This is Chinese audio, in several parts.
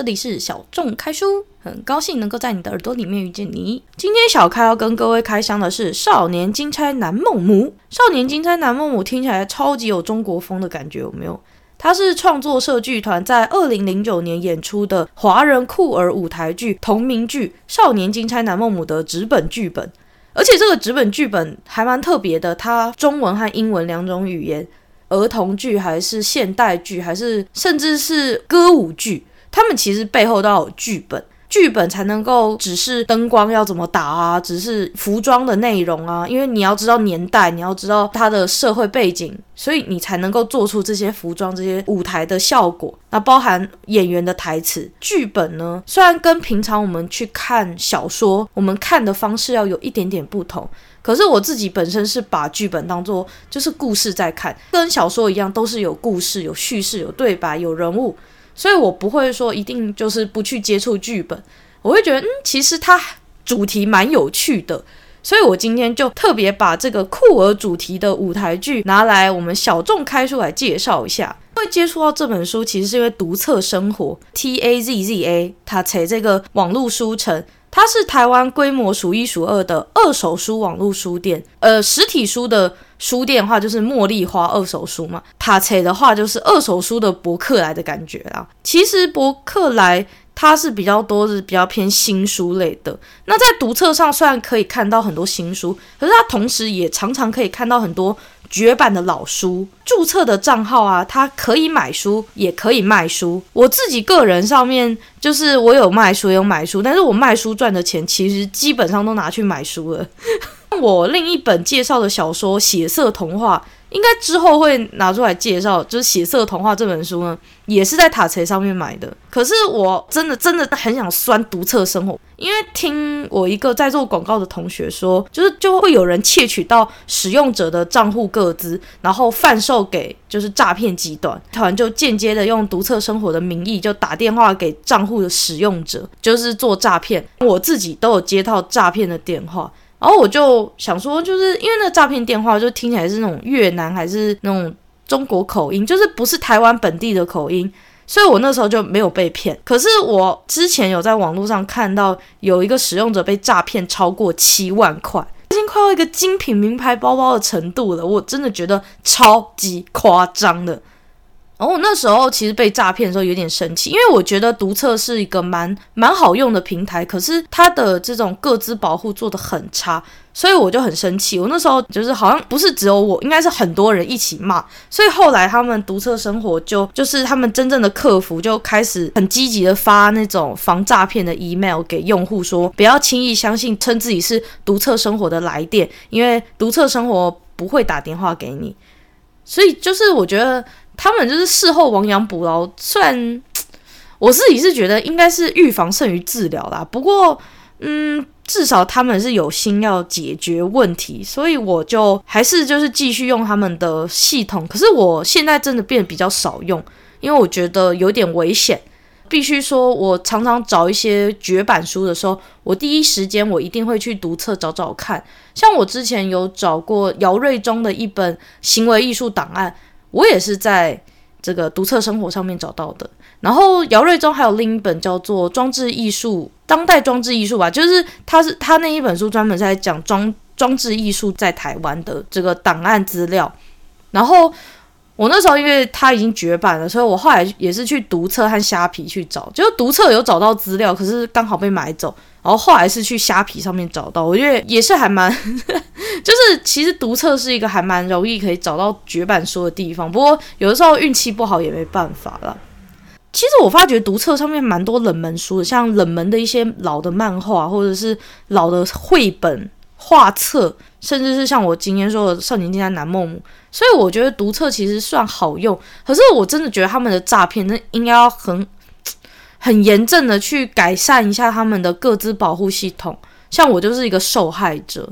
这里是小众开书，很高兴能够在你的耳朵里面遇见你。今天小开要跟各位开箱的是《少年金钗男梦母》。《少年金钗男梦母》听起来超级有中国风的感觉，有没有？它是创作社剧团在二零零九年演出的华人酷儿舞台剧同名剧《少年金钗男梦母》的纸本剧本，而且这个纸本剧本还蛮特别的，它中文和英文两种语言。儿童剧还是现代剧，还是甚至是歌舞剧，他们其实背后都有剧本。剧本才能够指示灯光要怎么打啊，指示服装的内容啊，因为你要知道年代，你要知道它的社会背景，所以你才能够做出这些服装、这些舞台的效果。那包含演员的台词。剧本呢，虽然跟平常我们去看小说，我们看的方式要有一点点不同，可是我自己本身是把剧本当做就是故事在看，跟小说一样，都是有故事、有叙事、有对白、有人物。所以我不会说一定就是不去接触剧本，我会觉得，嗯，其实它主题蛮有趣的，所以我今天就特别把这个酷儿主题的舞台剧拿来我们小众开出来介绍一下。会接触到这本书，其实是因为读册生活 T A Z Z A，它才这个网络书城。它是台湾规模数一数二的二手书网络书店，呃，实体书的书店的话就是茉莉花二手书嘛，塔切的话就是二手书的博客来的感觉啦。其实博客来它是比较多是比较偏新书类的，那在读册上虽然可以看到很多新书，可是它同时也常常可以看到很多。绝版的老书，注册的账号啊，它可以买书，也可以卖书。我自己个人上面就是我有卖书，有买书，但是我卖书赚的钱其实基本上都拿去买书了。我另一本介绍的小说《血色童话》。应该之后会拿出来介绍，就是《血色童话》这本书呢，也是在塔册上面买的。可是我真的真的很想酸独特生活，因为听我一个在做广告的同学说，就是就会有人窃取到使用者的账户个资，然后贩售给就是诈骗集团，团就间接的用独特生活的名义就打电话给账户的使用者，就是做诈骗。我自己都有接到诈骗的电话。然后我就想说，就是因为那诈骗电话就听起来是那种越南还是那种中国口音，就是不是台湾本地的口音，所以我那时候就没有被骗。可是我之前有在网络上看到有一个使用者被诈骗超过七万块，已经快到一个精品名牌包包的程度了，我真的觉得超级夸张的。然后我那时候其实被诈骗的时候有点生气，因为我觉得独测是一个蛮蛮好用的平台，可是它的这种个资保护做得很差，所以我就很生气。我那时候就是好像不是只有我，应该是很多人一起骂。所以后来他们独测生活就就是他们真正的客服就开始很积极的发那种防诈骗的 email 给用户，说不要轻易相信称自己是独测生活的来电，因为独测生活不会打电话给你。所以就是我觉得。他们就是事后亡羊补牢，虽然 我自己是觉得应该是预防胜于治疗啦，不过嗯，至少他们是有心要解决问题，所以我就还是就是继续用他们的系统。可是我现在真的变得比较少用，因为我觉得有点危险。必须说，我常常找一些绝版书的时候，我第一时间我一定会去读册找找看。像我之前有找过姚瑞中的一本行为艺术档案。我也是在这个读册生活上面找到的。然后姚瑞中还有另一本叫做《装置艺术当代装置艺术》吧，就是他是他那一本书专门在讲装装置艺术在台湾的这个档案资料。然后我那时候因为他已经绝版了，所以我后来也是去读册和虾皮去找，就读册有找到资料，可是刚好被买走。然后后来是去虾皮上面找到，我觉得也是还蛮。就是其实读册是一个还蛮容易可以找到绝版书的地方，不过有的时候运气不好也没办法了。其实我发觉读册上面蛮多冷门书的，像冷门的一些老的漫画，或者是老的绘本画册，甚至是像我今天说的《少年金钗男梦母》，所以我觉得读册其实算好用。可是我真的觉得他们的诈骗，那应该要很很严正的去改善一下他们的各自保护系统。像我就是一个受害者。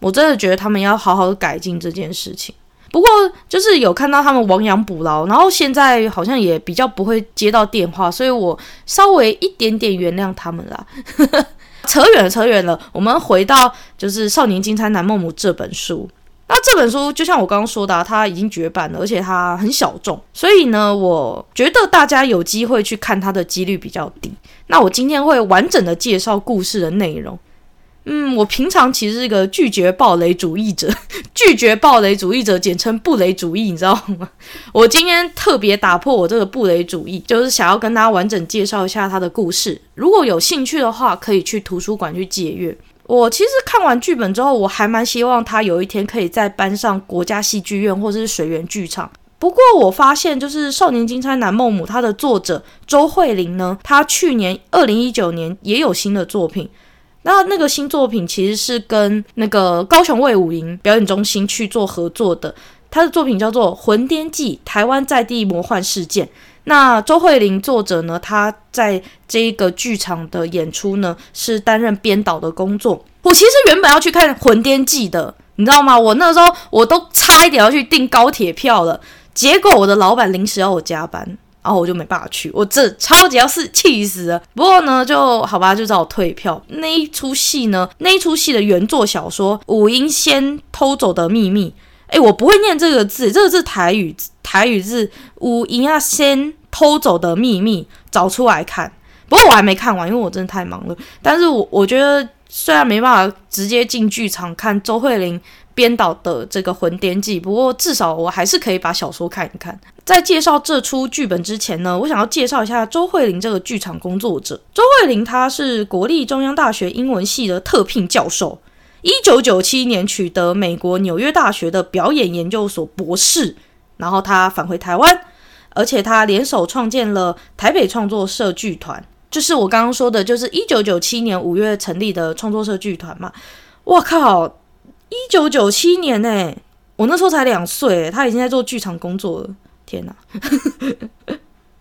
我真的觉得他们要好好的改进这件事情。不过就是有看到他们亡羊补牢，然后现在好像也比较不会接到电话，所以我稍微一点点原谅他们啦。扯远了，扯远了。我们回到就是《少年金钗男梦母》这本书。那这本书就像我刚刚说的，它已经绝版了，而且它很小众，所以呢，我觉得大家有机会去看它的几率比较低。那我今天会完整的介绍故事的内容。嗯，我平常其实是一个拒绝暴雷主义者，拒绝暴雷主义者，简称布雷主义，你知道吗？我今天特别打破我这个布雷主义，就是想要跟大家完整介绍一下他的故事。如果有兴趣的话，可以去图书馆去借阅。我其实看完剧本之后，我还蛮希望他有一天可以再搬上国家戏剧院或者是水源剧场。不过我发现，就是《少年金钗男梦母》它的作者周慧玲呢，他去年二零一九年也有新的作品。那那个新作品其实是跟那个高雄卫武营表演中心去做合作的，他的作品叫做《魂颠记：台湾在地魔幻事件》。那周慧玲作者呢，他在这一个剧场的演出呢，是担任编导的工作。我其实原本要去看《魂颠记》的，你知道吗？我那时候我都差一点要去订高铁票了，结果我的老板临时要我加班。然后我就没办法去，我这超级要是气死了。不过呢，就好吧，就找我退票。那一出戏呢，那一出戏的原作小说《五音仙偷走的秘密》，诶，我不会念这个字，这个字台语，台语字“五阴啊仙偷走的秘密”，找出来看。不过我还没看完，因为我真的太忙了。但是我我觉得，虽然没办法直接进剧场看周慧玲编导的这个《魂颠记》，不过至少我还是可以把小说看一看。在介绍这出剧本之前呢，我想要介绍一下周慧玲这个剧场工作者。周慧玲她是国立中央大学英文系的特聘教授，一九九七年取得美国纽约大学的表演研究所博士，然后他返回台湾，而且他联手创建了台北创作社剧团，就是我刚刚说的，就是一九九七年五月成立的创作社剧团嘛。我靠！一九九七年呢，我那时候才两岁，他已经在做剧场工作了。天哪！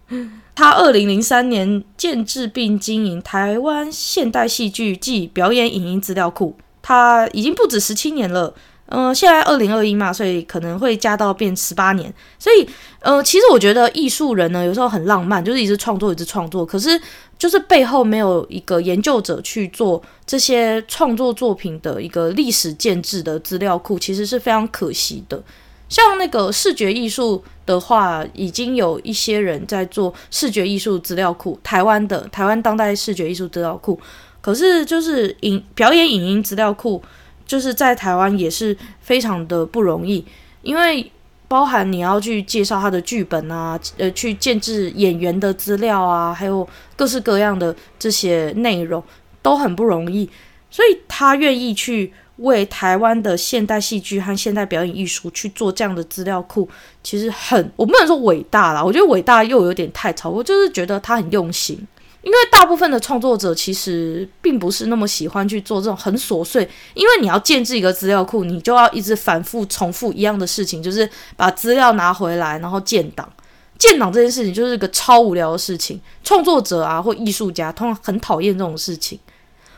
他二零零三年建制并经营台湾现代戏剧暨表演影音资料库，他已经不止十七年了。嗯、现在二零二一嘛，所以可能会加到变十八年。所以，呃，其实我觉得艺术人呢，有时候很浪漫，就是一直创作，一直创作。可是，就是背后没有一个研究者去做这些创作作品的一个历史建制的资料库，其实是非常可惜的。像那个视觉艺术的话，已经有一些人在做视觉艺术资料库，台湾的台湾当代视觉艺术资料库。可是，就是影表演影音资料库。就是在台湾也是非常的不容易，因为包含你要去介绍他的剧本啊，呃，去建置演员的资料啊，还有各式各样的这些内容都很不容易，所以他愿意去为台湾的现代戏剧和现代表演艺术去做这样的资料库，其实很，我不能说伟大啦，我觉得伟大又有点太超，我就是觉得他很用心。因为大部分的创作者其实并不是那么喜欢去做这种很琐碎，因为你要建制一个资料库，你就要一直反复重复一样的事情，就是把资料拿回来，然后建档。建档这件事情就是个超无聊的事情，创作者啊或艺术家通常很讨厌这种事情。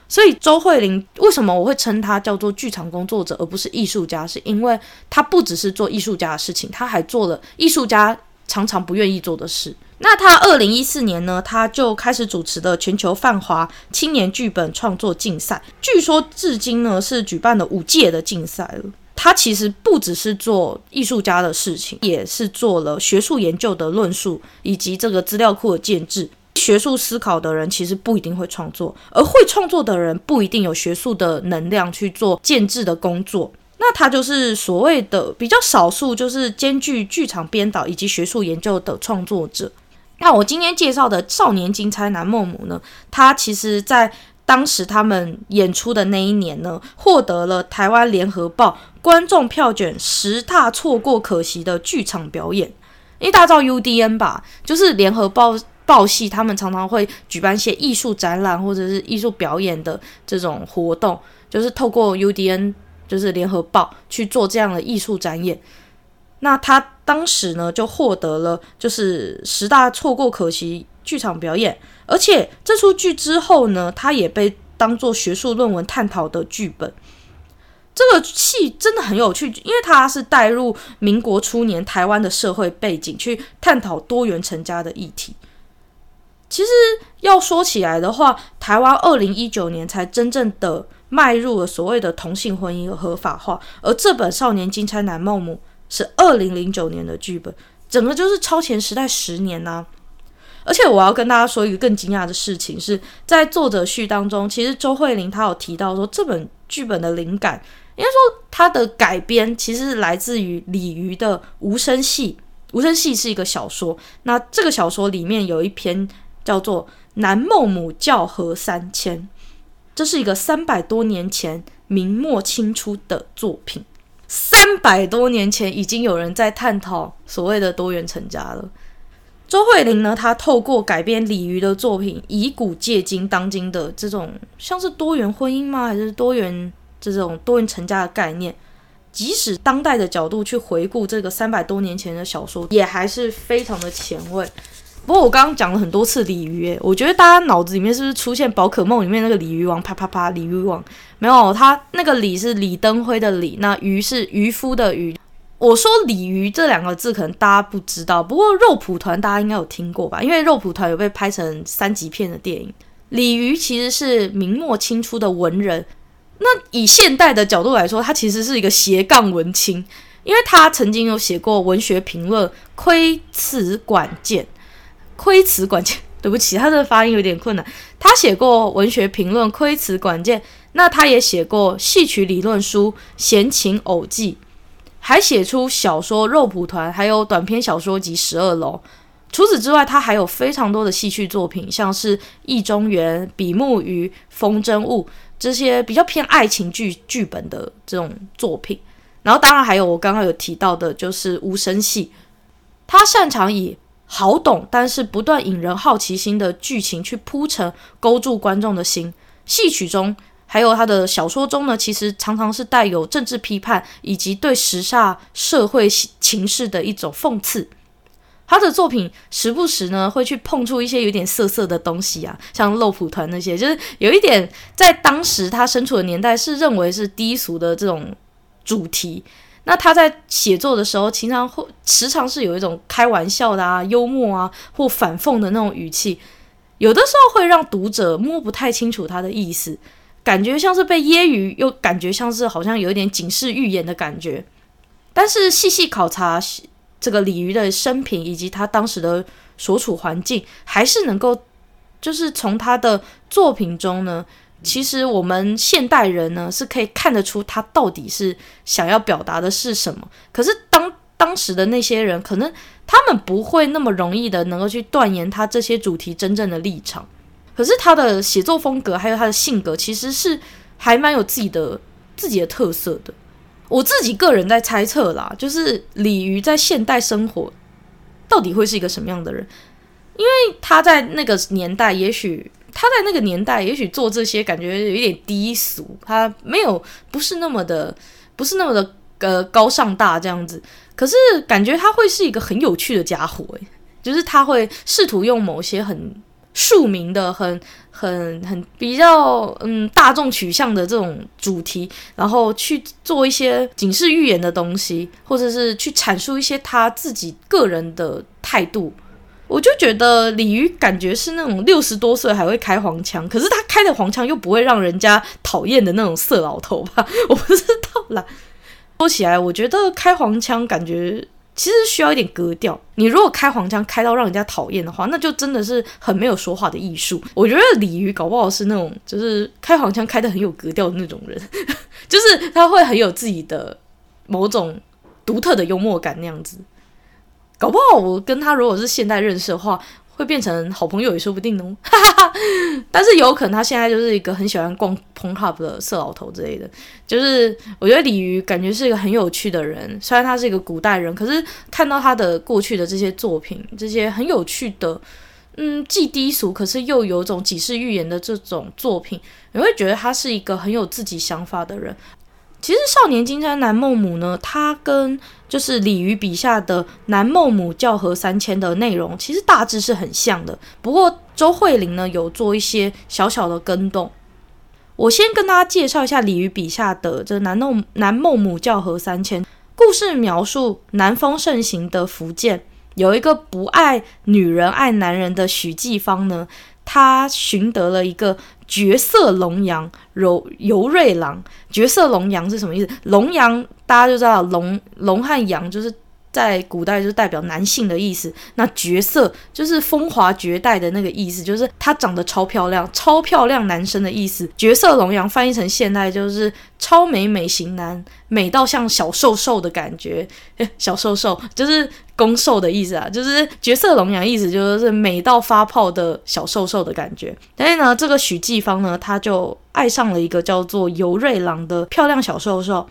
所以周慧玲为什么我会称她叫做剧场工作者而不是艺术家，是因为她不只是做艺术家的事情，她还做了艺术家常常不愿意做的事。那他二零一四年呢，他就开始主持的全球泛华青年剧本创作竞赛，据说至今呢是举办了五届的竞赛了。他其实不只是做艺术家的事情，也是做了学术研究的论述以及这个资料库的建制。学术思考的人其实不一定会创作，而会创作的人不一定有学术的能量去做建制的工作。那他就是所谓的比较少数，就是兼具剧场编导以及学术研究的创作者。那我今天介绍的《少年金钗男梦母》呢，他其实在当时他们演出的那一年呢，获得了台湾联合报观众票选十大错过可惜的剧场表演。因为大家知道 UDN 吧，就是联合报报系，他们常常会举办一些艺术展览或者是艺术表演的这种活动，就是透过 UDN，就是联合报去做这样的艺术展演。那他当时呢，就获得了就是十大错过可惜剧场表演，而且这出剧之后呢，他也被当做学术论文探讨的剧本。这个戏真的很有趣，因为它是带入民国初年台湾的社会背景，去探讨多元成家的议题。其实要说起来的话，台湾二零一九年才真正的迈入了所谓的同性婚姻合法化。而这本《少年金钗男梦母》是二零零九年的剧本，整个就是超前时代十年呐、而且我要跟大家说一个更惊讶的事情是，在作者序当中，其实周慧玲她有提到说，这本剧本的灵感，应该说它的改编其实是来自于李渔的《无声戏》。《无声戏》是一个小说，那这个小说里面有一篇叫做《南梦母教和三千》，这是一个三百多年前明末清初的作品。三百多年前已经有人在探讨所谓的多元成家了。周慧玲呢，她透过改编鲤鱼的作品，以古借今，当今的这种像是多元婚姻吗？还是多元这种多元成家的概念？即使当代的角度去回顾这个三百多年前的小说，也还是非常的前卫。不过我刚刚讲了很多次鲤鱼，诶，我觉得大家脑子里面是不是出现宝可梦里面那个鲤鱼王？啪啪啪，鲤鱼王没有，他那个李是李登辉的李，那鱼是渔夫的渔。我说鲤鱼这两个字可能大家不知道，不过肉蒲团大家应该有听过吧？因为肉蒲团有被拍成三级片的电影。鲤鱼其实是明末清初的文人。那以现代的角度来说，他其实是一个斜杠文青，因为他曾经有写过文学评论《窥此馆见》，窥词管见，对不起，他的发音有点困难。他写过文学评论《窥词管见》，那他也写过戏曲理论书《闲情偶记》，还写出小说《肉蒲团》，还有短篇小说集《十二楼》。除此之外，他还有非常多的戏剧作品，像是《意中缘》《比目鱼》《风筝误》。这些比较偏爱情剧剧本的这种作品，然后当然还有我刚刚有提到的，就是无声戏。他擅长以好懂但是不断引人好奇心的剧情去铺陈，勾住观众的心。戏曲中还有他的小说中呢，其实常常是带有政治批判以及对时下社会情势的一种讽刺。他的作品时不时呢会去碰触一些有点色色的东西啊，像肉蒲团那些，就是有一点在当时他身处的年代是认为是低俗的这种主题。那他在写作的时候，经常会时常是有一种开玩笑的啊、幽默啊或反讽的那种语气，有的时候会让读者摸不太清楚他的意思，感觉像是被揶揄，又感觉像是好像有一点警示预言的感觉。但是细细考察。这个鲤鱼的生平以及他当时的所处环境，还是能够，就是从他的作品中呢，其实我们现代人呢是可以看得出他到底是想要表达的是什么。可是当当时的那些人，可能他们不会那么容易的能够去断言他这些主题真正的立场。可是他的写作风格还有他的性格，其实是还蛮有自己的自己的特色的。我自己个人在猜测啦，就是鲤鱼在现代生活到底会是一个什么样的人？因为他在那个年代，也许他在那个年代，也许做这些感觉有一点低俗，他没有不是那么的，不是那么的呃高尚大这样子。可是感觉他会是一个很有趣的家伙，诶，就是他会试图用某些很庶民的很。很很比较嗯大众取向的这种主题，然后去做一些警示预言的东西，或者是去阐述一些他自己个人的态度。我就觉得鲤鱼感觉是那种六十多岁还会开黄腔，可是他开的黄腔又不会让人家讨厌的那种色老头吧？我不知道啦。说起来，我觉得开黄腔感觉。其实需要一点格调。你如果开黄腔开到让人家讨厌的话，那就真的是很没有说话的艺术。我觉得鲤鱼搞不好是那种，就是开黄腔开得很有格调的那种人，就是他会很有自己的某种独特的幽默感那样子。搞不好我跟他如果是现代认识的话。会变成好朋友也说不定哦，哈哈哈。但是有可能他现在就是一个很喜欢逛 p o n h u b 的色老头之类的。就是我觉得鲤鱼感觉是一个很有趣的人，虽然他是一个古代人，可是看到他的过去的这些作品，这些很有趣的，嗯，既低俗可是又有种警示预言的这种作品，你会觉得他是一个很有自己想法的人。其实《少年金山南梦母》呢，它跟就是李渔笔下的《南梦母教和三千》的内容，其实大致是很像的。不过周慧玲呢，有做一些小小的更动。我先跟大家介绍一下李渔笔下的这《南梦南梦母教和三千》故事，描述南风盛行的福建，有一个不爱女人爱男人的许继芳呢，他寻得了一个绝色龙阳柔尤瑞郎。绝色龙阳是什么意思？龙阳大家就知道，龙龙和羊就是。在古代就是代表男性的意思，那绝色就是风华绝代的那个意思，就是他长得超漂亮，超漂亮男生的意思。绝色龙阳翻译成现代就是超美美型男，美到像小瘦瘦的感觉，小瘦瘦就是攻受的意思啊，就是绝色龙阳意思就是美到发泡的小瘦瘦的感觉。但是呢，这个许季芳呢，他就爱上了一个叫做尤瑞郎的漂亮小瘦瘦。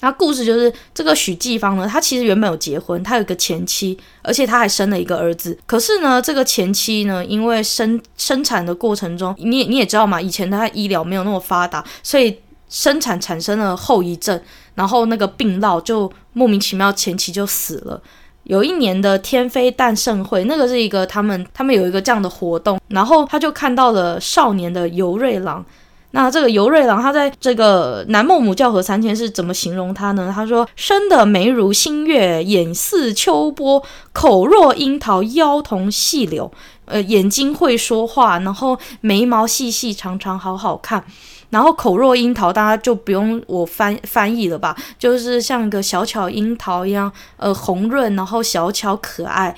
那故事就是这个许季芳呢，他其实原本有结婚，他有个前妻，而且他还生了一个儿子。可是呢，这个前妻呢，因为生生产的过程中，你你也知道嘛，以前的他医疗没有那么发达，所以生产产生了后遗症，然后那个病灶就莫名其妙前妻就死了。有一年的天妃诞盛会，那个是一个他们他们有一个这样的活动，然后他就看到了少年的尤瑞郎。那这个尤瑞郎，他在这个南孟母教和三千是怎么形容他呢？他说：生得眉如新月，眼似秋波，口若樱桃，腰同细柳。呃，眼睛会说话，然后眉毛细细长长，好好看。然后口若樱桃，大家就不用我翻翻译了吧？就是像一个小巧樱桃一样，呃，红润，然后小巧可爱。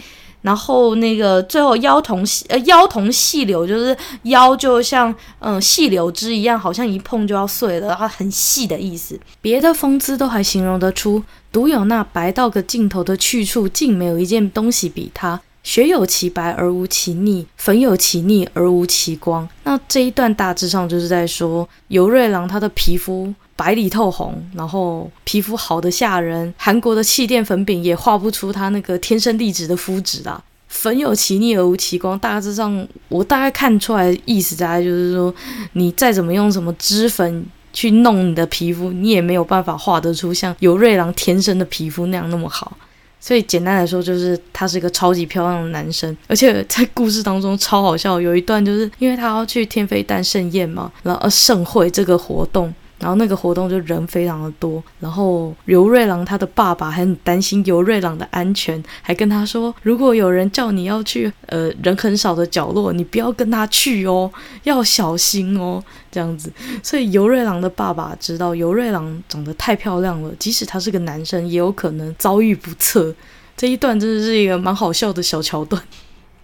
然后那个最后腰同细呃腰同细柳，就是腰就像嗯细柳枝一样，好像一碰就要碎了，它很细的意思。别的风姿都还形容得出，独有那白到个尽头的去处，竟没有一件东西比它。雪有其白而无其腻，粉有其腻而无其光。那这一段大致上就是在说尤瑞郎他的皮肤。白里透红，然后皮肤好的吓人，韩国的气垫粉饼也画不出他那个天生丽质的肤质啦。粉有其腻而无其光，大致上我大概看出来意思，大概就是说，你再怎么用什么脂粉去弄你的皮肤，你也没有办法画得出像尤瑞郎天生的皮肤那样那么好。所以简单来说，就是他是一个超级漂亮的男生，而且在故事当中超好笑，有一段就是因为他要去天妃诞盛宴嘛，然后盛会这个活动。然后那个活动就人非常的多，然后尤瑞郎他的爸爸还很担心尤瑞郎的安全，还跟他说，如果有人叫你要去呃人很少的角落，你不要跟他去哦，要小心哦，这样子。所以尤瑞郎的爸爸知道尤瑞郎长得太漂亮了，即使他是个男生，也有可能遭遇不测。这一段真的是一个蛮好笑的小桥段。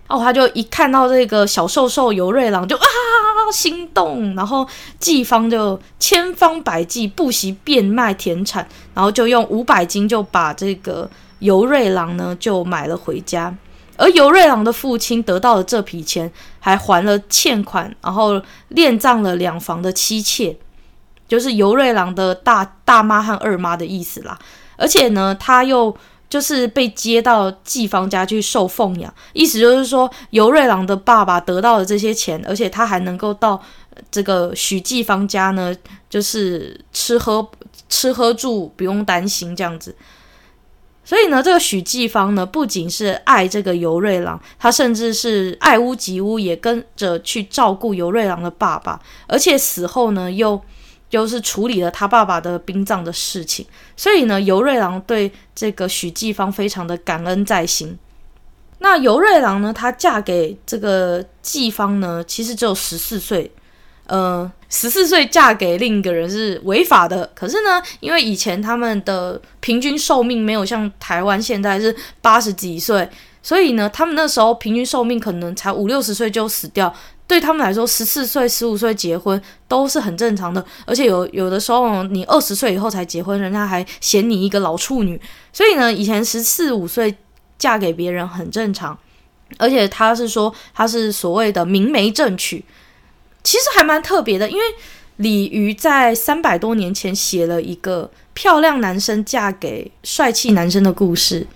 哦，他就一看到这个小瘦瘦游瑞郎就啊心动，然后季芳就千方百计不惜变卖田产，然后就用五百金就把这个游瑞郎呢就买了回家。而游瑞郎的父亲得到了这笔钱，还还了欠款，然后殓葬了两房的妻妾，就是游瑞郎的大大妈和二妈的意思啦。而且呢，他又。就是被接到季芳家去受奉养，意思就是说，尤瑞郎的爸爸得到了这些钱，而且他还能够到这个许季芳家呢，就是吃喝吃喝住不用担心这样子。所以呢，这个许季芳呢，不仅是爱这个尤瑞郎，他甚至是爱屋及乌，也跟着去照顾尤瑞郎的爸爸，而且死后呢，又。就是处理了他爸爸的殡葬的事情，所以呢，尤瑞郎对这个许季芳非常的感恩在心。那尤瑞郎呢，她嫁给这个季芳呢，其实只有十四岁，呃，十四岁嫁给另一个人是违法的。可是呢，因为以前他们的平均寿命没有像台湾现在是八十几岁，所以呢，他们那时候平均寿命可能才五六十岁就死掉。对他们来说，十四岁、十五岁结婚都是很正常的，而且有有的时候你二十岁以后才结婚，人家还嫌你一个老处女。所以呢，以前十四五岁嫁给别人很正常，而且他是说他是所谓的明媒正娶，其实还蛮特别的，因为李渔在三百多年前写了一个漂亮男生嫁给帅气男生的故事。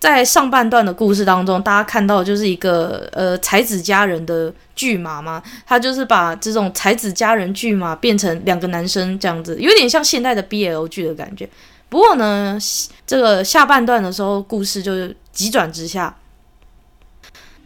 在上半段的故事当中，大家看到就是一个呃才子佳人的剧码嘛，他就是把这种才子佳人剧码变成两个男生这样子，有点像现代的 BL 剧的感觉。不过呢，这个下半段的时候，故事就是急转直下。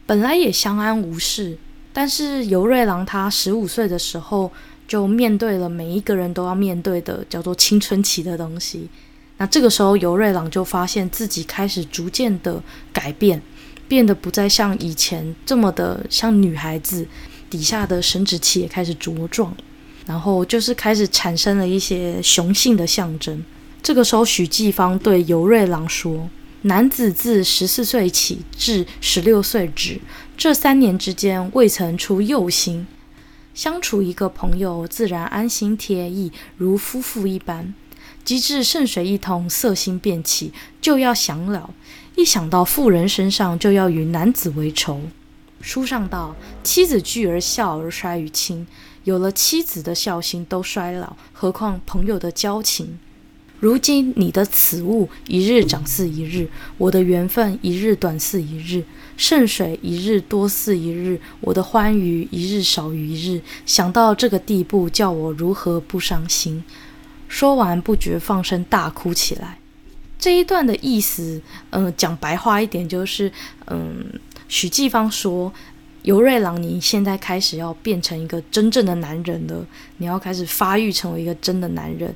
本来也相安无事，但是尤瑞郎他十五岁的时候就面对了每一个人都要面对的叫做青春期的东西。那这个时候，尤瑞朗就发现自己开始逐渐的改变，变得不再像以前这么的像女孩子。底下的生殖器也开始茁壮，然后就是开始产生了一些雄性的象征。这个时候，许季芳对尤瑞朗说：“男子自十四岁起至十六岁止，这三年之间未曾出幼心，相处一个朋友，自然安心贴意，如夫妇一般。及至圣水一通，色心便起，就要享了。一想到妇人身上，就要与男子为仇。”书上道：“妻子惧而孝而衰于亲，有了妻子的孝心都衰老，何况朋友的交情？如今你的此物一日长似一日，我的缘分一日短似一日，圣水一日多似一日，我的欢愉一日少于一日。想到这个地步，叫我如何不伤心？”说完，不觉放声大哭起来。这一段的意思，嗯、讲白话一点就是，嗯。许继芳说：“尤瑞郎，你现在开始要变成一个真正的男人了，你要开始发育成为一个真的男人，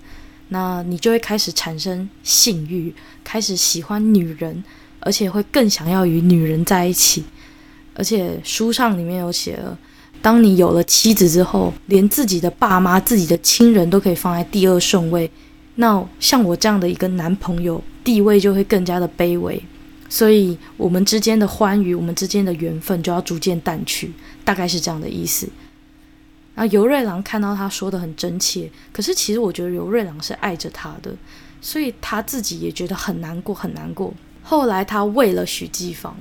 那你就会开始产生性欲，开始喜欢女人，而且会更想要与女人在一起。而且书上里面有写了，当你有了妻子之后，连自己的爸妈、自己的亲人都可以放在第二顺位，那像我这样的一个男朋友，地位就会更加的卑微。”所以，我们之间的欢愉，我们之间的缘分就要逐渐淡去，大概是这样的意思。然后游瑞郎看到他说的很真切，可是其实我觉得尤瑞郎是爱着他的，所以他自己也觉得很难过，很难过。后来他为了许继芳，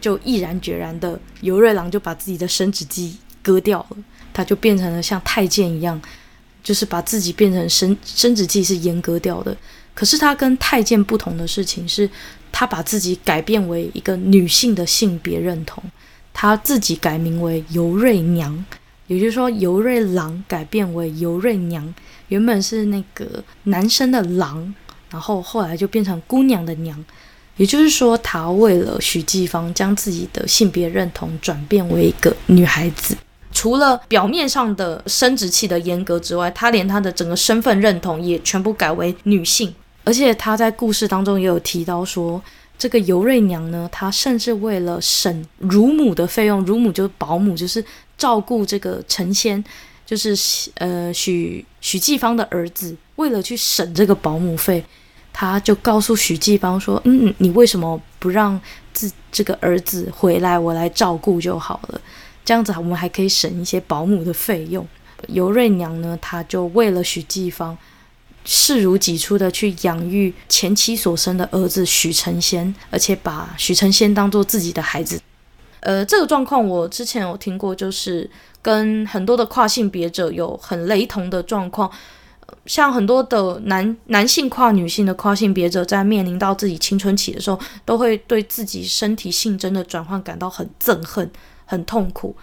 就毅然决然的，尤瑞郎就把自己的生殖器割掉了，他就变成了像太监一样，就是把自己变成生生殖器是阉割掉的。可是他跟太监不同的事情是。他把自己改变为一个女性的性别认同，他自己改名为尤瑞娘，也就是说尤瑞郎改变为尤瑞娘，原本是那个男生的郎，然后后来就变成姑娘的娘，也就是说他为了许继芳将自己的性别认同转变为一个女孩子，除了表面上的生殖器的阉割之外，他连他的整个身份认同也全部改为女性。而且他在故事当中也有提到说，这个尤瑞娘呢，她甚至为了省乳母的费用，乳母就是保姆，就是照顾这个陈仙，就是呃许许继芳的儿子，为了去省这个保姆费，他就告诉许继芳说：“嗯，你为什么不让自这个儿子回来，我来照顾就好了？这样子我们还可以省一些保姆的费用。”尤瑞娘呢，她就为了许季芳。视如己出的去养育前妻所生的儿子许承先，而且把许承先当做自己的孩子。呃，这个状况我之前有听过，就是跟很多的跨性别者有很雷同的状况。像很多的男男性跨女性的跨性别者，在面临到自己青春期的时候，都会对自己身体性征的转换感到很憎恨、很痛苦。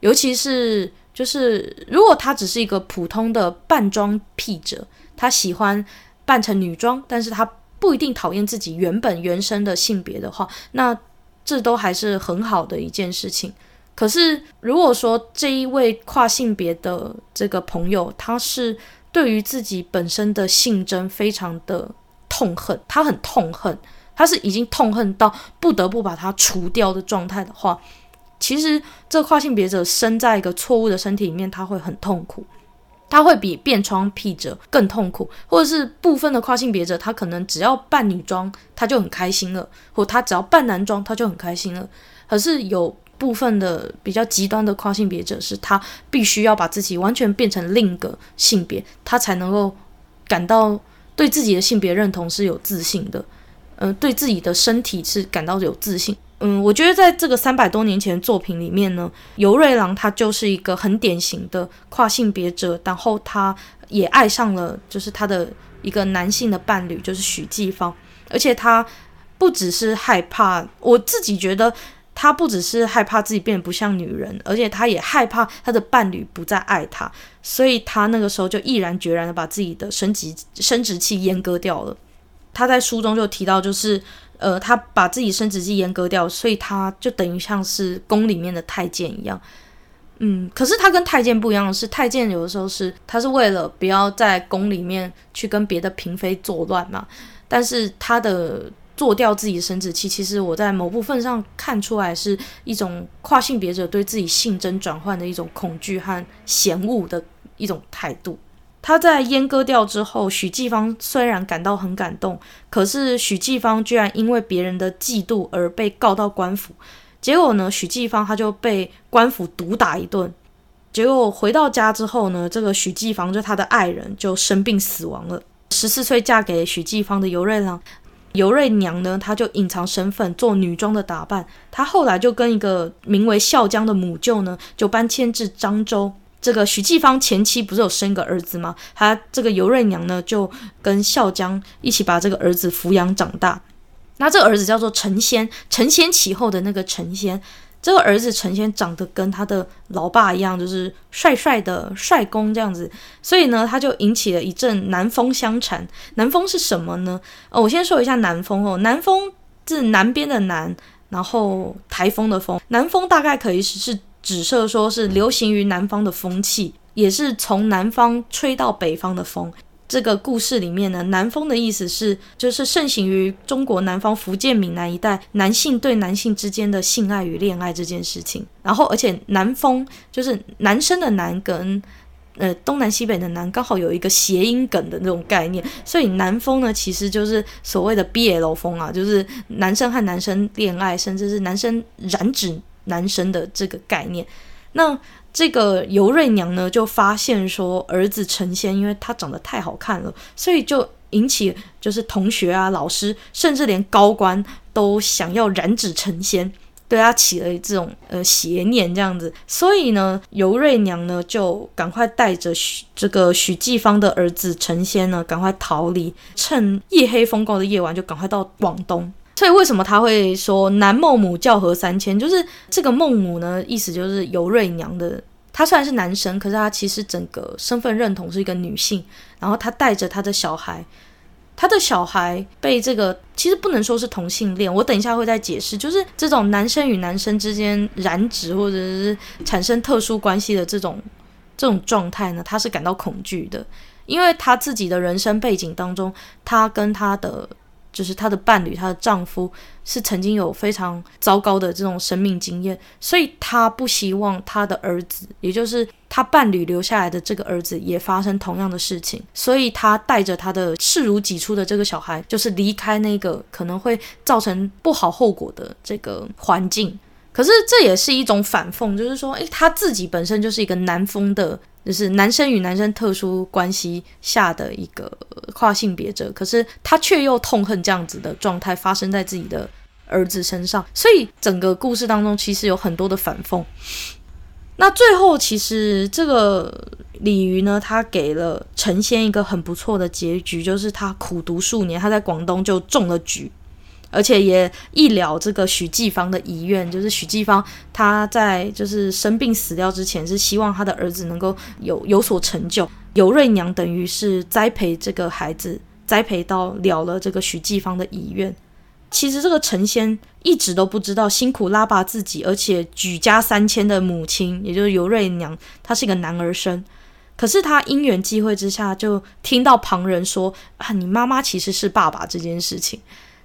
尤其是就是如果他只是一个普通的扮装癖者。他喜欢扮成女装，但是他不一定讨厌自己原本原生的性别的话，那这都还是很好的一件事情。可是如果说这一位跨性别的这个朋友，他是对于自己本身的性征非常的痛恨，他很痛恨，他是已经痛恨到不得不把它除掉的状态的话，其实这跨性别者生在一个错误的身体里面，他会很痛苦。他会比变装癖者更痛苦，或者是部分的跨性别者，他可能只要扮女装，他就很开心了；或他只要扮男装，他就很开心了。可是有部分的比较极端的跨性别者，是他必须要把自己完全变成另一个性别，他才能够感到对自己的性别认同是有自信的，嗯、呃，对自己的身体是感到有自信。嗯，我觉得在这个三百多年前的作品里面呢，尤瑞郎他就是一个很典型的跨性别者，然后他也爱上了就是他的一个男性的伴侣，就是许季芳，而且他不只是害怕，我自己觉得他不只是害怕自己变得不像女人，而且他也害怕他的伴侣不再爱他，所以他那个时候就毅然决然的把自己的生殖生殖器阉割掉了。他在书中就提到，就是。呃，他把自己生殖器阉割掉，所以他就等于像是宫里面的太监一样。嗯，可是他跟太监不一样的是，太监有的时候是他是为了不要在宫里面去跟别的嫔妃作乱嘛，但是他的做掉自己生殖器，其实我在某部分上看出来是一种跨性别者对自己性征转换的一种恐惧和嫌恶的一种态度。他在阉割掉之后，许继芳虽然感到很感动，可是许继芳居然因为别人的嫉妒而被告到官府。结果呢，许继芳他就被官府毒打一顿。结果回到家之后呢，这个许继芳就他的爱人就生病死亡了。十四岁嫁给许继芳的尤瑞郎，尤瑞娘呢，她就隐藏身份，做女装的打扮。她后来就跟一个名为孝江的母舅呢，就搬迁至漳州。这个许继芳前妻不是有生一个儿子吗？他这个尤瑞娘呢，就跟孝江一起把这个儿子抚养长大。那这个儿子叫做陈仙，承先启后的那个陈仙。这个儿子陈仙长得跟他的老爸一样，就是帅帅的帅公这样子。所以呢，他就引起了一阵南风相缠。南风是什么呢？哦，我先说一下南风哦。南风是南边的南，然后台风的风。南风大概可以是。指涉说是流行于南方的风气，也是从南方吹到北方的风。这个故事里面呢，南风的意思是就是盛行于中国南方福建闽南一带，男性对男性之间的性爱与恋爱这件事情。然后，而且南风就是男生的男跟呃东南西北的南刚好有一个谐音梗的那种概念，所以南风呢其实就是所谓的 BL 风啊，就是男生和男生恋爱，甚至是男生染指。男生的这个概念，那这个尤瑞娘呢，就发现说儿子成仙，因为他长得太好看了，所以就引起就是同学啊、老师，甚至连高官都想要染指成仙，对他起了这种呃邪念这样子。所以呢，尤瑞娘呢就赶快带着许这个许继芳的儿子成仙呢，赶快逃离，趁夜黑风高的夜晚，就赶快到广东。所以为什么他会说南孟母教和三千？就是这个孟母呢，意思就是尤瑞娘的。她虽然是男生，可是她其实整个身份认同是一个女性。然后她带着她的小孩，她的小孩被这个其实不能说是同性恋，我等一下会再解释。就是这种男生与男生之间染指或者是产生特殊关系的这种这种状态呢，他是感到恐惧的，因为他自己的人生背景当中，他跟他的。就是她的伴侣，她的丈夫是曾经有非常糟糕的这种生命经验，所以她不希望她的儿子，也就是她伴侣留下来的这个儿子，也发生同样的事情。所以她带着她的视如己出的这个小孩，就是离开那个可能会造成不好后果的这个环境。可是这也是一种反讽，就是说，诶，她自己本身就是一个南风的。就是男生与男生特殊关系下的一个跨性别者，可是他却又痛恨这样子的状态发生在自己的儿子身上，所以整个故事当中其实有很多的反讽。那最后其实这个鲤鱼呢，他给了陈仙一个很不错的结局，就是他苦读数年，他在广东就中了举。而且也一了这个许季芳的遗愿，就是许季芳他在就是生病死掉之前，是希望他的儿子能够有有所成就。尤瑞娘等于是栽培这个孩子，栽培到了了这个许季芳的遗愿。其实这个陈仙一直都不知道，辛苦拉拔自己，而且举家三千的母亲，也就是尤瑞娘，她是一个男儿身。可是他因缘际会之下，就听到旁人说啊，你妈妈其实是爸爸这件事情。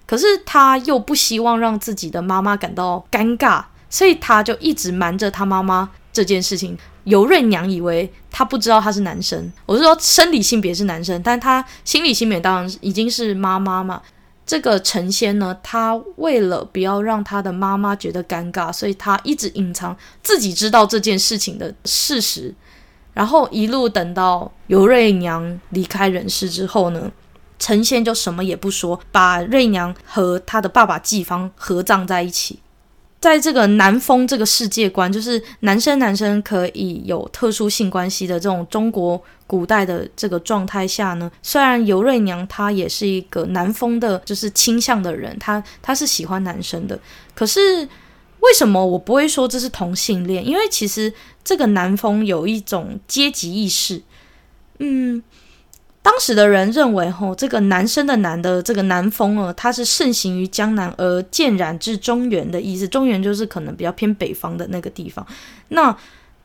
可是他又不希望让自己的妈妈感到尴尬，所以他就一直瞒着他妈妈这件事情。尤瑞娘以为他不知道他是男生，我是说生理性别是男生，但他心理性别当然已经是妈妈嘛。这个陈仙呢，他为了不要让他的妈妈觉得尴尬，所以他一直隐藏自己知道这件事情的事实，然后一路等到尤瑞娘离开人世之后呢，陈仙就什么也不说，把瑞娘和他的爸爸季方合葬在一起。在这个南风这个世界观，就是男生男生可以有特殊性关系的这种中国古代的这个状态下呢，虽然尤瑞娘她也是一个南风的，就是倾向的人，她她是喜欢男生的。可是为什么我不会说这是同性恋？因为其实这个南风有一种阶级意识，嗯。当时的人认为，吼，这个男生的男的这个南风啊，它是盛行于江南而渐染至中原的意思。中原就是可能比较偏北方的那个地方。那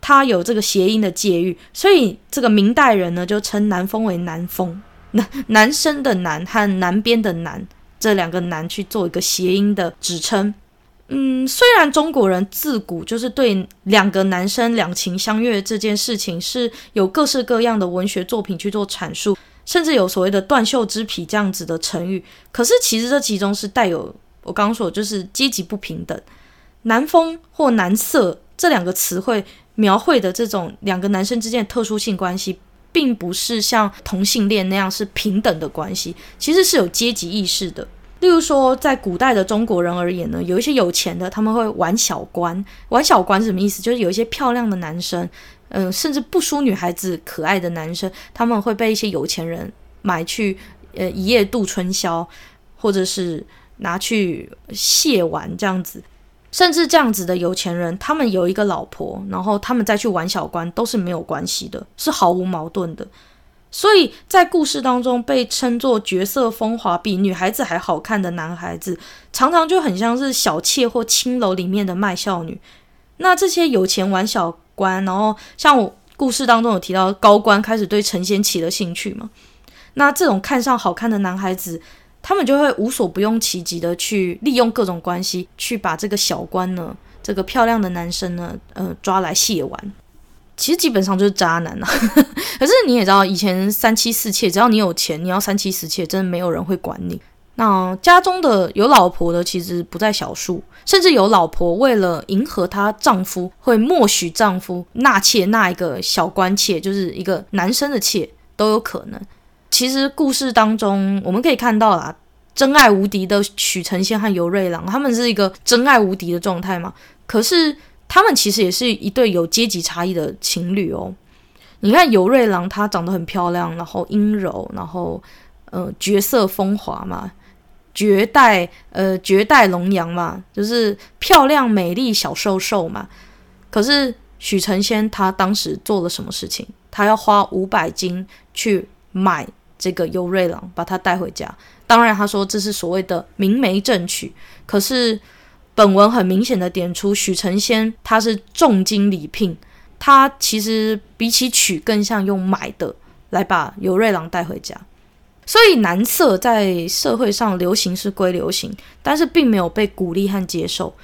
它有这个谐音的借喻，所以这个明代人呢就称南风为南风。男男生的南和南边的南这两个南去做一个谐音的指称。嗯，虽然中国人自古就是对两个男生两情相悦这件事情是有各式各样的文学作品去做阐述，甚至有所谓的断袖之癖这样子的成语，可是其实这其中是带有我刚刚说就是阶级不平等。男风或男色这两个词汇描绘的这种两个男生之间的特殊性关系，并不是像同性恋那样是平等的关系，其实是有阶级意识的。例如说，在古代的中国人而言呢，有一些有钱的，他们会玩小官。玩小官是什么意思？就是有一些漂亮的男生，嗯、甚至不输女孩子可爱的男生，他们会被一些有钱人买去，呃，一夜度春宵，或者是拿去亵玩这样子。甚至这样子的有钱人，他们有一个老婆，然后他们再去玩小官，都是没有关系的，是毫无矛盾的。所以在故事当中被称作绝色风华、比女孩子还好看的男孩子，常常就很像是小妾或青楼里面的卖笑女。那这些有钱玩小官，然后像我故事当中有提到高官开始对陈仙起了兴趣嘛？那这种看上好看的男孩子，他们就会无所不用其极的去利用各种关系，去把这个小官呢，这个漂亮的男生呢，呃，抓来亵玩。其实基本上就是渣男啊，可是你也知道，以前三妻四妾，只要你有钱，你要三妻四妾，真的没有人会管你。那家中的有老婆的其实不在少数，甚至有老婆为了迎合她丈夫，会默许丈夫纳妾纳一个小官妾，就是一个男生的妾都有可能。其实故事当中我们可以看到啦，真爱无敌的许承仙和尤瑞郎，他们是一个真爱无敌的状态嘛，可是。他们其实也是一对有阶级差异的情侣哦。你看尤瑞郎，她长得很漂亮，然后阴柔，然后呃绝色风华嘛，绝代呃绝代龙阳嘛，就是漂亮美丽小瘦瘦嘛。可是许承仙他当时做了什么事情？他要花五百金去买这个尤瑞郎，把他带回家。当然他说这是所谓的明媒正娶，可是。本文很明显的点出，许承仙他是重金礼聘，他其实比起娶更像用买的来把尤瑞郎带回家。所以男色在社会上流行是归流行，但是并没有被鼓励和接受。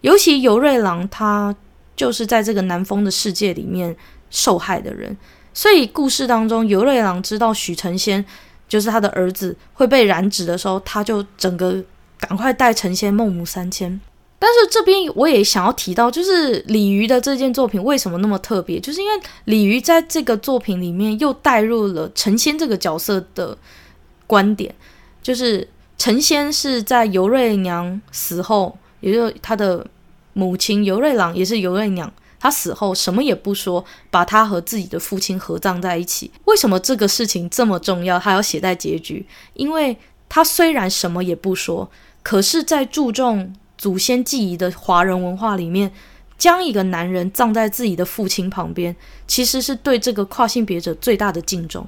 尤其尤瑞郎他就是在这个男风的世界里面受害的人，所以故事当中尤瑞郎知道许承仙就是他的儿子会被染指的时候，他就整个赶快带承仙孟母三迁。但是这边我也想要提到，就是李渔的这件作品为什么那么特别？就是因为李渔在这个作品里面又带入了承仙这个角色的观点，就是承仙是在尤瑞娘死后，也就是他的母亲尤瑞郎，也是尤瑞娘，她死后什么也不说，把她和自己的父亲合葬在一起。为什么这个事情这么重要？他要写在结局，因为他虽然什么也不说，可是在注重。祖先记忆的华人文化里面，将一个男人葬在自己的父亲旁边，其实是对这个跨性别者最大的敬重。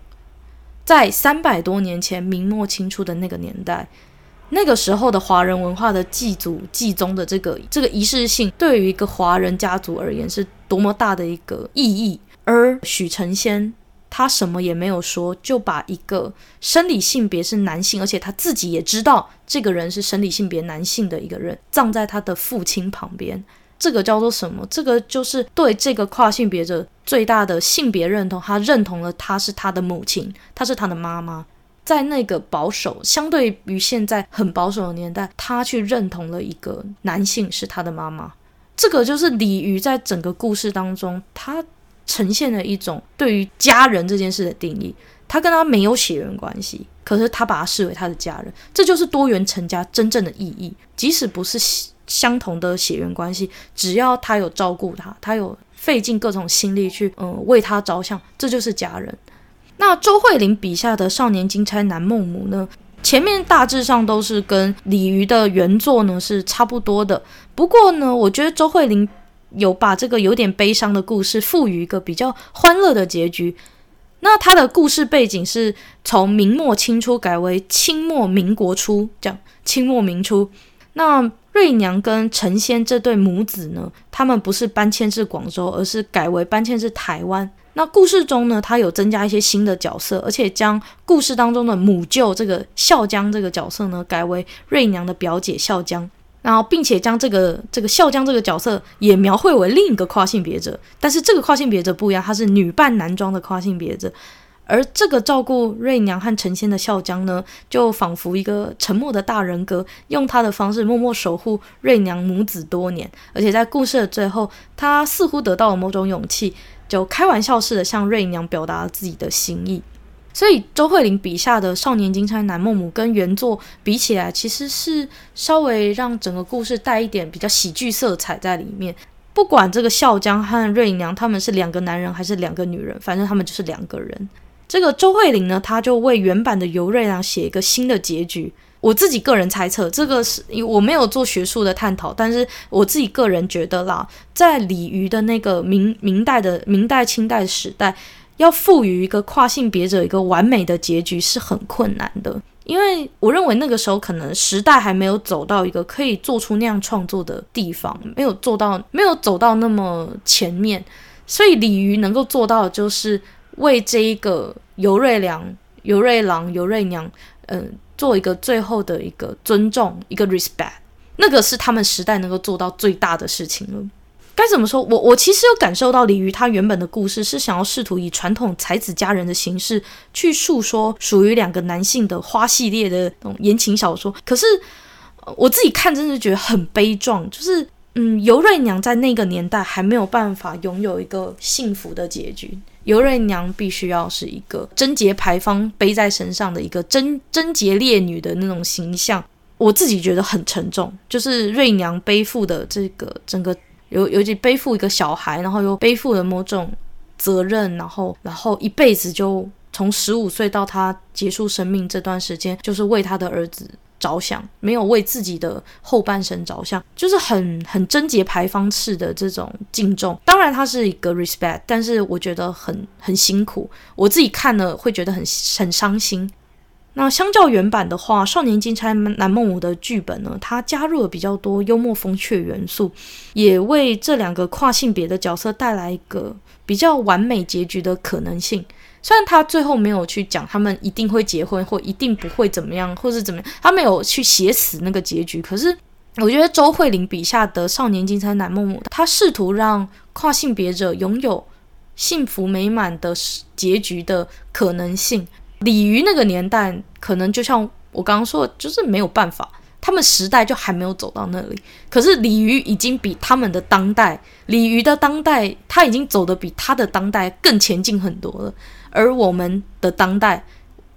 在三百多年前，明末清初的那个年代，那个时候的华人文化的祭祖祭宗的这个这个仪式性，对于一个华人家族而言，是多么大的一个意义。而许承仙。他什么也没有说，就把一个生理性别是男性，而且他自己也知道这个人是生理性别男性的一个人，葬在他的父亲旁边。这个叫做什么？这个就是对这个跨性别者最大的性别认同。他认同了他是他的母亲，他是他的妈妈。在那个保守，相对于现在很保守的年代，他去认同了一个男性是他的妈妈。这个就是鲤鱼在整个故事当中，他。呈现了一种对于家人这件事的定义，他跟他没有血缘关系，可是他把他视为他的家人，这就是多元成家真正的意义。即使不是相同的血缘关系，只要他有照顾他，他有费尽各种心力去嗯为他着想，这就是家人。那周慧玲笔下的少年金钗男孟母呢？前面大致上都是跟李渔的原作呢是差不多的，不过呢，我觉得周慧玲。有把这个有点悲伤的故事赋予一个比较欢乐的结局。那他的故事背景是从明末清初改为清末民国初，这样清末民初。那瑞娘跟陈仙这对母子呢，他们不是搬迁至广州，而是改为搬迁至台湾。那故事中呢，他有增加一些新的角色，而且将故事当中的母舅这个笑江这个角色呢，改为瑞娘的表姐笑江，然后并且将这个这个笑江这个角色也描绘为另一个跨性别者，但是这个跨性别者不一样，他是女扮男装的跨性别者。而这个照顾瑞娘和陈仙的笑江呢，就仿佛一个沉默的大人格，用他的方式默默守护瑞娘母子多年。而且在故事的最后，他似乎得到了某种勇气，就开玩笑似的向瑞娘表达了自己的心意。所以周慧玲笔下的少年金钗男梦母跟原作比起来，其实是稍微让整个故事带一点比较喜剧色彩在里面。不管这个笑江和瑞娘他们是两个男人还是两个女人，反正他们就是两个人。这个周慧玲呢，他就为原版的尤瑞娘写一个新的结局。我自己个人猜测，这个是我没有做学术的探讨，但是我自己个人觉得啦，在鲤鱼的那个明明代的明代清代时代，要赋予一个跨性别者一个完美的结局是很困难的，因为我认为那个时候可能时代还没有走到一个可以做出那样创作的地方，没有做到，没有走到那么前面，所以鲤鱼能够做到的就是为这一个。尤瑞良、尤瑞郎、尤瑞娘，嗯、做一个最后的一个尊重，一个 respect，那个是他们时代能够做到最大的事情了。该怎么说？我我其实有感受到鲤鱼他原本的故事是想要试图以传统才子佳人的形式去诉说属于两个男性的花系列的那种言情小说，可是我自己看真的觉得很悲壮，就是嗯，尤瑞娘在那个年代还没有办法拥有一个幸福的结局。尤瑞娘必须要是一个贞节牌坊背在身上的一个贞贞节烈女的那种形象，我自己觉得很沉重。就是瑞娘背负的这个整个尤尤其背负一个小孩，然后又背负了某种责任，然后然后一辈子就从十五岁到他结束生命这段时间，就是为他的儿子。着想，没有为自己的后半生着想，就是很很贞节牌坊式的这种敬重。当然，它是一个 respect，但是我觉得很很辛苦。我自己看了会觉得很很伤心。那相较原版的话，《少年金钗男梦母》的剧本呢，它加入了比较多幽默风趣元素，也为这两个跨性别的角色带来一个比较完美结局的可能性。虽然他最后没有去讲他们一定会结婚或一定不会怎么样，或是怎么样，他没有去写死那个结局。可是我觉得周慧玲笔下的少年金钗男梦母，他试图让跨性别者拥有幸福美满的结局的可能性。鲤鱼那个年代，可能就像我刚刚说的，就是没有办法，他们时代就还没有走到那里。可是鲤鱼已经比他们的当代，鲤鱼的当代，他已经走得比他的当代更前进很多了。而我们的当代，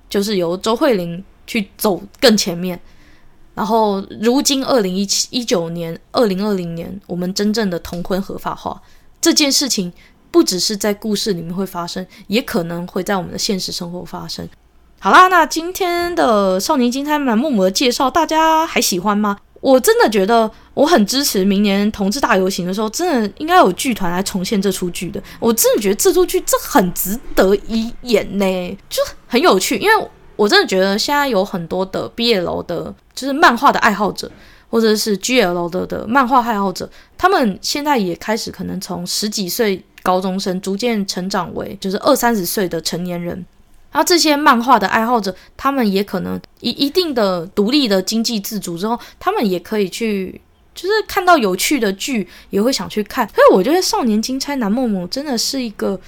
就是由周慧玲去走更前面，然后如今二零一七一九年二零二零年，我们真正的同婚合法化这件事情，不只是在故事里面会发生，也可能会在我们的现实生活发生。好啦，那今天的少年金钗男梦母的介绍，大家还喜欢吗？我真的觉得我很支持明年同志大游行的时候，真的应该有剧团来重现这出剧的。我真的觉得这出剧这很值得一演呢，就很有趣。因为我真的觉得现在有很多的毕业楼的，就是漫画的爱好者，或者是 GL 的的漫画爱好者，他们现在也开始可能从十几岁高中生逐渐成长为就是二三十岁的成年人。然后这些漫画的爱好者，他们也可能一一定的独立的经济自主之后，他们也可以去，就是看到有趣的剧，也会想去看。所以我觉得《少年金钗男梦梦》真的是一个。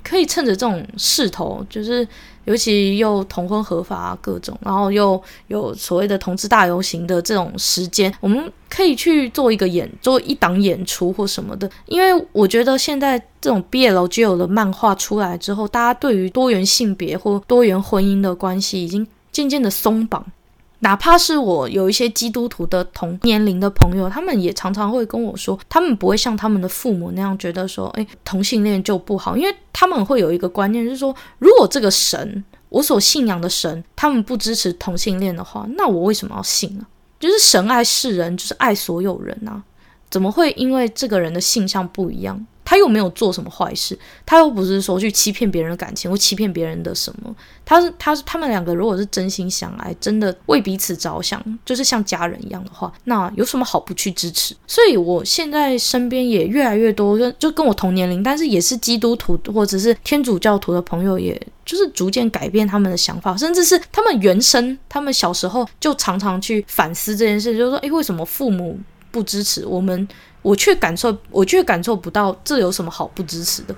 可以趁着这种势头，就是尤其又同婚合法啊，各种，然后又 有所谓的同志大游行的这种时间，我们可以去做一个演，做一档演出或什么的。因为我觉得现在这种 BL 就有的漫画出来之后，大家对于多元性别或多元婚姻的关系已经渐渐的松绑。哪怕是我有一些基督徒的同年龄的朋友，他们也常常会跟我说，他们不会像他们的父母那样觉得说，诶，同性恋就不好，因为他们会有一个观念，就是说，如果这个神，我所信仰的神，他们不支持同性恋的话，那我为什么要信呢？就是神爱世人，就是爱所有人啊，怎么会因为这个人的性向不一样？他又没有做什么坏事，他又不是说去欺骗别人的感情或欺骗别人的什么。他是他是他们两个如果是真心相爱，真的为彼此着想，就是像家人一样的话，那有什么好不去支持？所以我现在身边也越来越多，就就跟我同年龄，但是也是基督徒或者是天主教徒的朋友，也就是逐渐改变他们的想法，甚至是他们原生，他们小时候就常常去反思这件事，就是说，诶，为什么父母不支持我们？我却感受，我却感受不到这有什么好不支持的。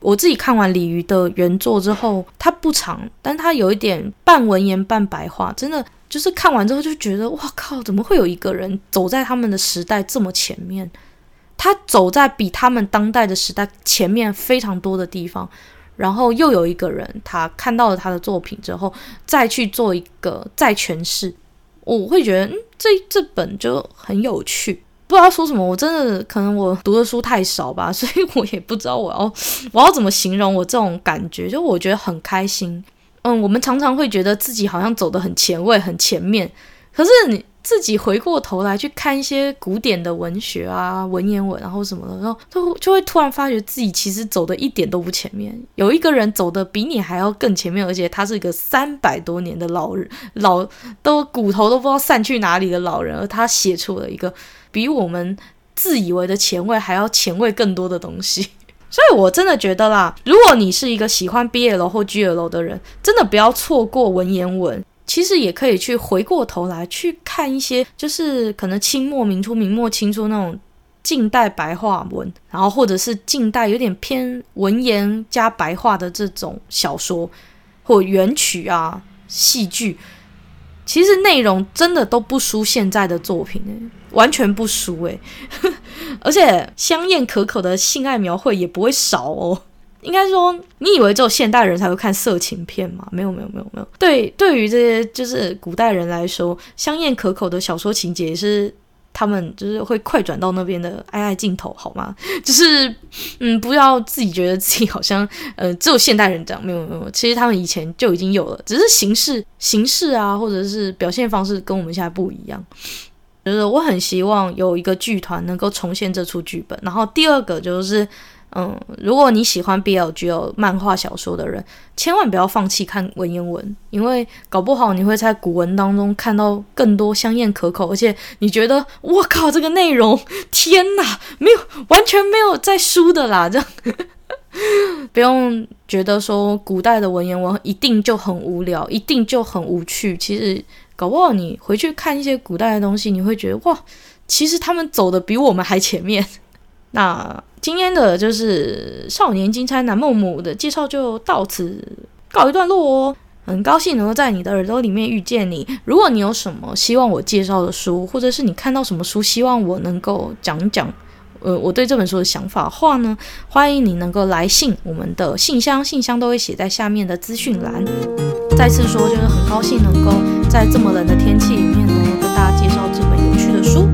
我自己看完李渔的原作之后，它不长，但它有一点半文言半白话，真的就是看完之后就觉得，哇靠，怎么会有一个人走在他们的时代这么前面？他走在比他们当代的时代前面非常多的地方，然后又有一个人，他看到了他的作品之后，再去做一个再诠释，我会觉得，嗯，这这本就很有趣。不知道说什么，我真的可能我读的书太少吧，所以我也不知道我要我要怎么形容我这种感觉。就我觉得很开心，嗯，我们常常会觉得自己好像走得很前卫、很前面，可是你自己回过头来去看一些古典的文学啊、文言文，然后什么的，然后就就会突然发觉自己其实走的一点都不前面。有一个人走的比你还要更前面，而且他是一个三百多年的老人，老都骨头都不知道散去哪里的老人，而他写出了一个。比我们自以为的前卫还要前卫更多的东西，所以我真的觉得啦，如果你是一个喜欢 BL 或 GL 的人，真的不要错过文言文。其实也可以去回过头来去看一些，就是可能清末明初、明末清初那种近代白话文，然后或者是近代有点偏文言加白话的这种小说或元曲啊、戏剧。其实内容真的都不输现在的作品，完全不输诶，而且香艳可口的性爱描绘也不会少哦。应该说，你以为只有现代人才会看色情片吗？没有没有没有没有。对，对于这些就是古代人来说，香艳可口的小说情节也是。他们就是会快转到那边的爱爱镜头，好吗？就是，嗯，不要自己觉得自己好像，呃，只有现代人这样，没有没有，其实他们以前就已经有了，只是形式形式啊，或者是表现方式跟我们现在不一样。就是我很希望有一个剧团能够重现这出剧本，然后第二个就是。嗯，如果你喜欢 BLGL 漫画小说的人，千万不要放弃看文言文，因为搞不好你会在古文当中看到更多香艳可口，而且你觉得我靠，这个内容，天哪，没有完全没有在书的啦，这样 不用觉得说古代的文言文一定就很无聊，一定就很无趣。其实搞不好你回去看一些古代的东西，你会觉得哇，其实他们走的比我们还前面。那。今天的就是少年金钗男梦母的介绍就到此告一段落哦。很高兴能够在你的耳朵里面遇见你。如果你有什么希望我介绍的书，或者是你看到什么书希望我能够讲讲，呃，我对这本书的想法话呢，欢迎你能够来信，我们的信箱信箱都会写在下面的资讯栏。再次说，就是很高兴能够在这么冷的天气里面呢，跟大家介绍这本有趣的书。